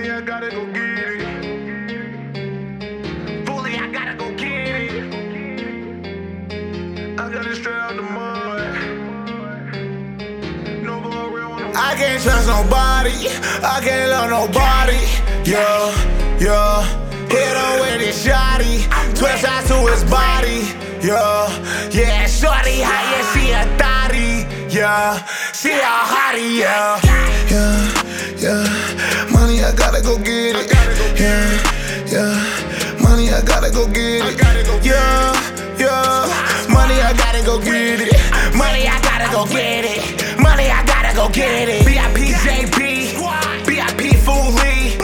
Money, I gotta go get it. Fully, I gotta go get it. I got it straight out the mud. No go real I can't trust nobody. I can't love nobody. Yeah, yeah. Hit him with his shotty. Twist out to his body. Yeah, yeah. Shorty, how yeah, she a thotty. Yeah, she a hottie. Yeah, I gotta go get it. Yeah, yeah. Money, I gotta go get it. Yeah, yeah. Money, I gotta go get it. Money, I gotta go get it. Money, I gotta go get it. BIP JB, BIP Foolie.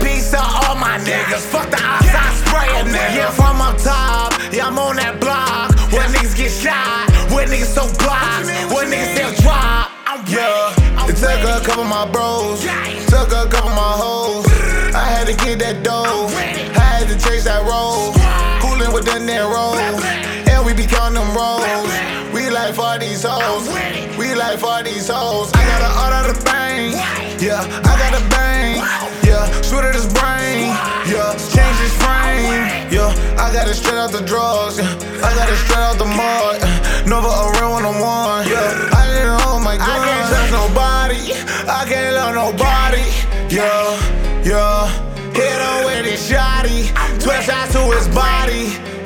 Peace to all my niggas. Fuck the outside sprayer niggas. Yeah, from to get that dough. Had to chase that roll. Coolin' with the narrow. And we be counting them rolls. We like for these hoes. We like for these hoes. I got a out of the bang. Yeah, I got a bang. Yeah, shoot at his brain. Yeah, change his frame. Yeah, I got it straight out the drugs. Yeah, I got it straight out the mud. Nova a real one on one. Yeah, I didn't hold my gun. I can't trust nobody. I can't love nobody.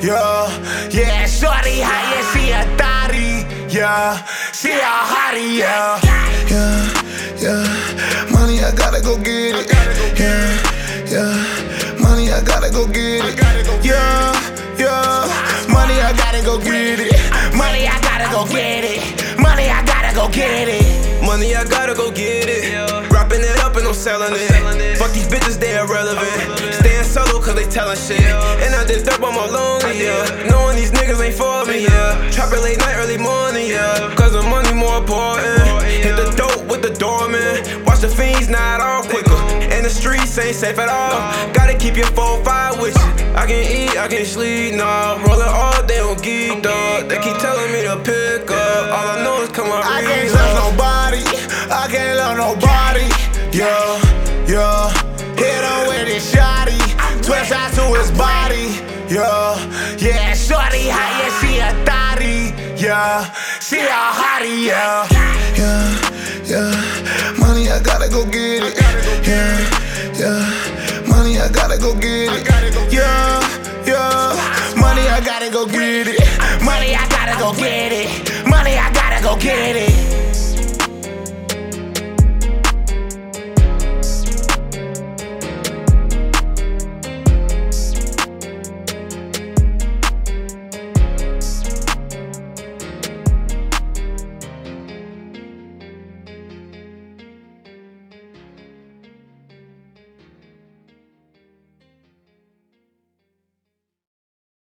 Yeah, yeah. Shorty, how yeah, see a thotty. Yeah, she a hottie. Yeah, yeah, yeah. Money, I gotta go get it. Yeah, yeah. Money, I gotta go get it. Yeah, yeah. Money, I gotta go get it. Money, I gotta go get it. Money, I gotta go get it. Money, I gotta go get it. Wrapping it up and I'm selling it. Fuck these bitches, they irrelevant. Staying solo cause they telling shit. And I did dope, on my yeah. Ain't for me, yeah. Trapping late night, early morning, yeah. Cause the money more important. Hit the dope with the doorman. Watch the fiends not off quicker. And the streets ain't safe at all. Gotta keep your 4-5 with you. I can eat, I can sleep, nah. Rolling all day on geek, dog. They keep telling me to pick up. All I know is come on, I can't trust nobody. I can't love nobody. Yeah, yeah. Hit him with his shotty. Twist out to his body. Yeah. How yeah, she a thotty. Yeah, she a hottie. Yeah, yeah, yeah. Money, I gotta go get it. Yeah, yeah. Money, I gotta go get it. Yeah, yeah. Money, I gotta go get it. Money, I gotta go get it. Money, I gotta go get it.